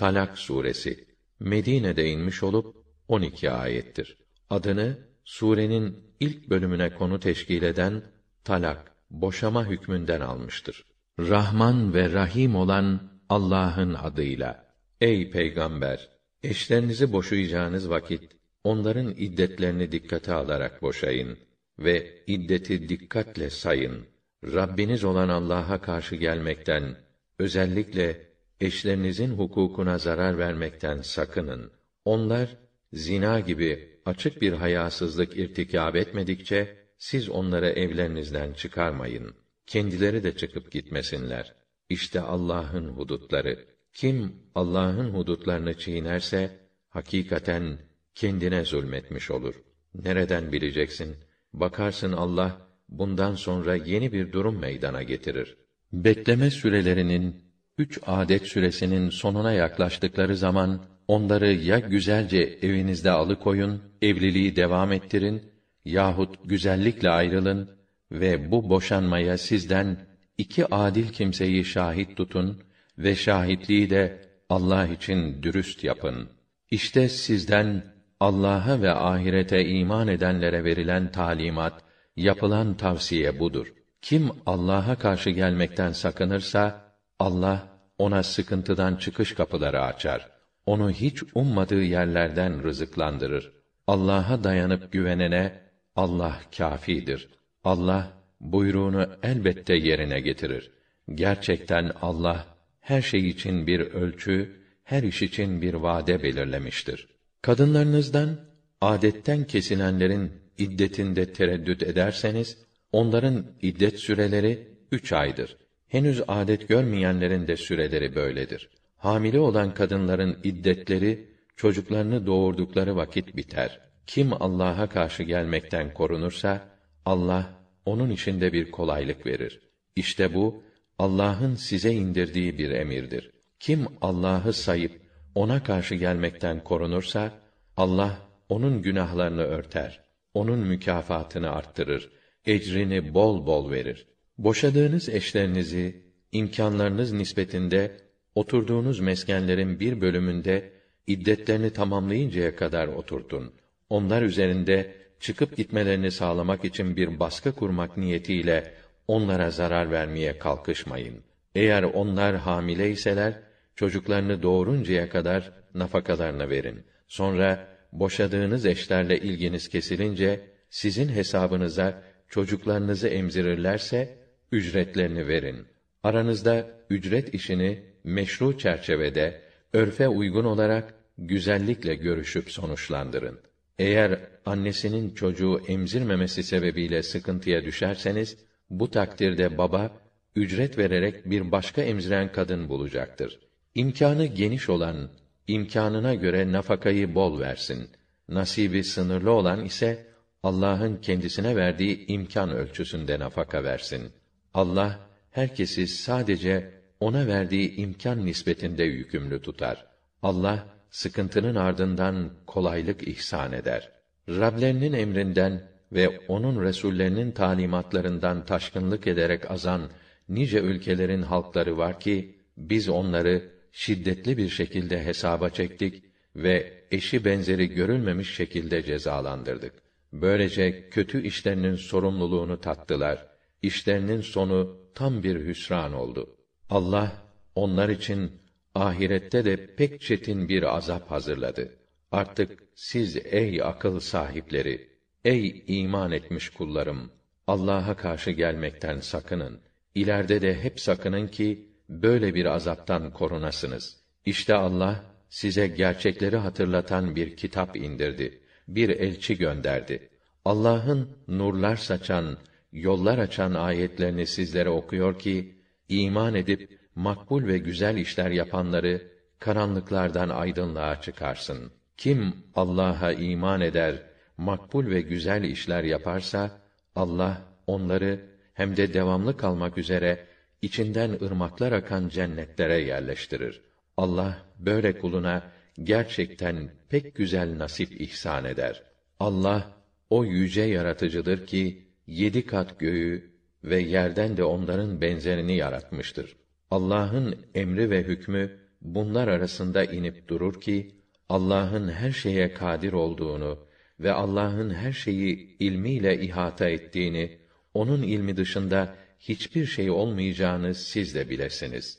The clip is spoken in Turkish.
Talak suresi Medine'de inmiş olup 12 ayettir. Adını surenin ilk bölümüne konu teşkil eden talak, boşama hükmünden almıştır. Rahman ve Rahim olan Allah'ın adıyla. Ey peygamber, eşlerinizi boşayacağınız vakit onların iddetlerini dikkate alarak boşayın ve iddeti dikkatle sayın. Rabbiniz olan Allah'a karşı gelmekten, özellikle eşlerinizin hukukuna zarar vermekten sakının. Onlar zina gibi açık bir hayasızlık irtikab etmedikçe siz onları evlerinizden çıkarmayın. Kendileri de çıkıp gitmesinler. İşte Allah'ın hudutları. Kim Allah'ın hudutlarını çiğnerse hakikaten kendine zulmetmiş olur. Nereden bileceksin? Bakarsın Allah bundan sonra yeni bir durum meydana getirir. Bekleme sürelerinin üç adet süresinin sonuna yaklaştıkları zaman onları ya güzelce evinizde alıkoyun, evliliği devam ettirin yahut güzellikle ayrılın ve bu boşanmaya sizden iki adil kimseyi şahit tutun ve şahitliği de Allah için dürüst yapın. İşte sizden Allah'a ve ahirete iman edenlere verilen talimat, yapılan tavsiye budur. Kim Allah'a karşı gelmekten sakınırsa Allah ona sıkıntıdan çıkış kapıları açar. Onu hiç ummadığı yerlerden rızıklandırır. Allah'a dayanıp güvenene Allah kâfidir. Allah buyruğunu elbette yerine getirir. Gerçekten Allah her şey için bir ölçü, her iş için bir vade belirlemiştir. Kadınlarınızdan adetten kesilenlerin iddetinde tereddüt ederseniz onların iddet süreleri üç aydır. Henüz adet görmeyenlerin de süreleri böyledir. Hamile olan kadınların iddetleri çocuklarını doğurdukları vakit biter. Kim Allah'a karşı gelmekten korunursa Allah onun içinde bir kolaylık verir. İşte bu Allah'ın size indirdiği bir emirdir. Kim Allah'ı sayıp ona karşı gelmekten korunursa Allah onun günahlarını örter. Onun mükafatını arttırır. Ecrini bol bol verir. Boşadığınız eşlerinizi imkanlarınız nispetinde oturduğunuz meskenlerin bir bölümünde iddetlerini tamamlayıncaya kadar oturtun. Onlar üzerinde çıkıp gitmelerini sağlamak için bir baskı kurmak niyetiyle onlara zarar vermeye kalkışmayın. Eğer onlar hamile iseler, çocuklarını doğuruncaya kadar nafakalarını verin. Sonra boşadığınız eşlerle ilginiz kesilince sizin hesabınıza çocuklarınızı emzirirlerse ücretlerini verin. Aranızda ücret işini meşru çerçevede örfe uygun olarak güzellikle görüşüp sonuçlandırın. Eğer annesinin çocuğu emzirmemesi sebebiyle sıkıntıya düşerseniz bu takdirde baba ücret vererek bir başka emziren kadın bulacaktır. İmkanı geniş olan imkanına göre nafakayı bol versin. Nasibi sınırlı olan ise Allah'ın kendisine verdiği imkan ölçüsünde nafaka versin. Allah herkesi sadece ona verdiği imkan nispetinde yükümlü tutar. Allah sıkıntının ardından kolaylık ihsan eder. Rablerinin emrinden ve onun resullerinin talimatlarından taşkınlık ederek azan nice ülkelerin halkları var ki biz onları şiddetli bir şekilde hesaba çektik ve eşi benzeri görülmemiş şekilde cezalandırdık. Böylece kötü işlerinin sorumluluğunu tattılar. İşlerinin sonu tam bir hüsran oldu. Allah onlar için ahirette de pek çetin bir azap hazırladı. Artık siz ey akıl sahipleri, ey iman etmiş kullarım, Allah'a karşı gelmekten sakının. İleride de hep sakının ki böyle bir azaptan korunasınız. İşte Allah size gerçekleri hatırlatan bir kitap indirdi. Bir elçi gönderdi. Allah'ın nurlar saçan, yollar açan ayetlerini sizlere okuyor ki iman edip makbul ve güzel işler yapanları karanlıklardan aydınlığa çıkarsın. Kim Allah'a iman eder, makbul ve güzel işler yaparsa Allah onları hem de devamlı kalmak üzere içinden ırmaklar akan cennetlere yerleştirir. Allah böyle kuluna gerçekten pek güzel nasip ihsan eder. Allah o yüce yaratıcıdır ki yedi kat göğü ve yerden de onların benzerini yaratmıştır. Allah'ın emri ve hükmü bunlar arasında inip durur ki Allah'ın her şeye kadir olduğunu ve Allah'ın her şeyi ilmiyle ihata ettiğini, onun ilmi dışında hiçbir şey olmayacağını siz de bilesiniz.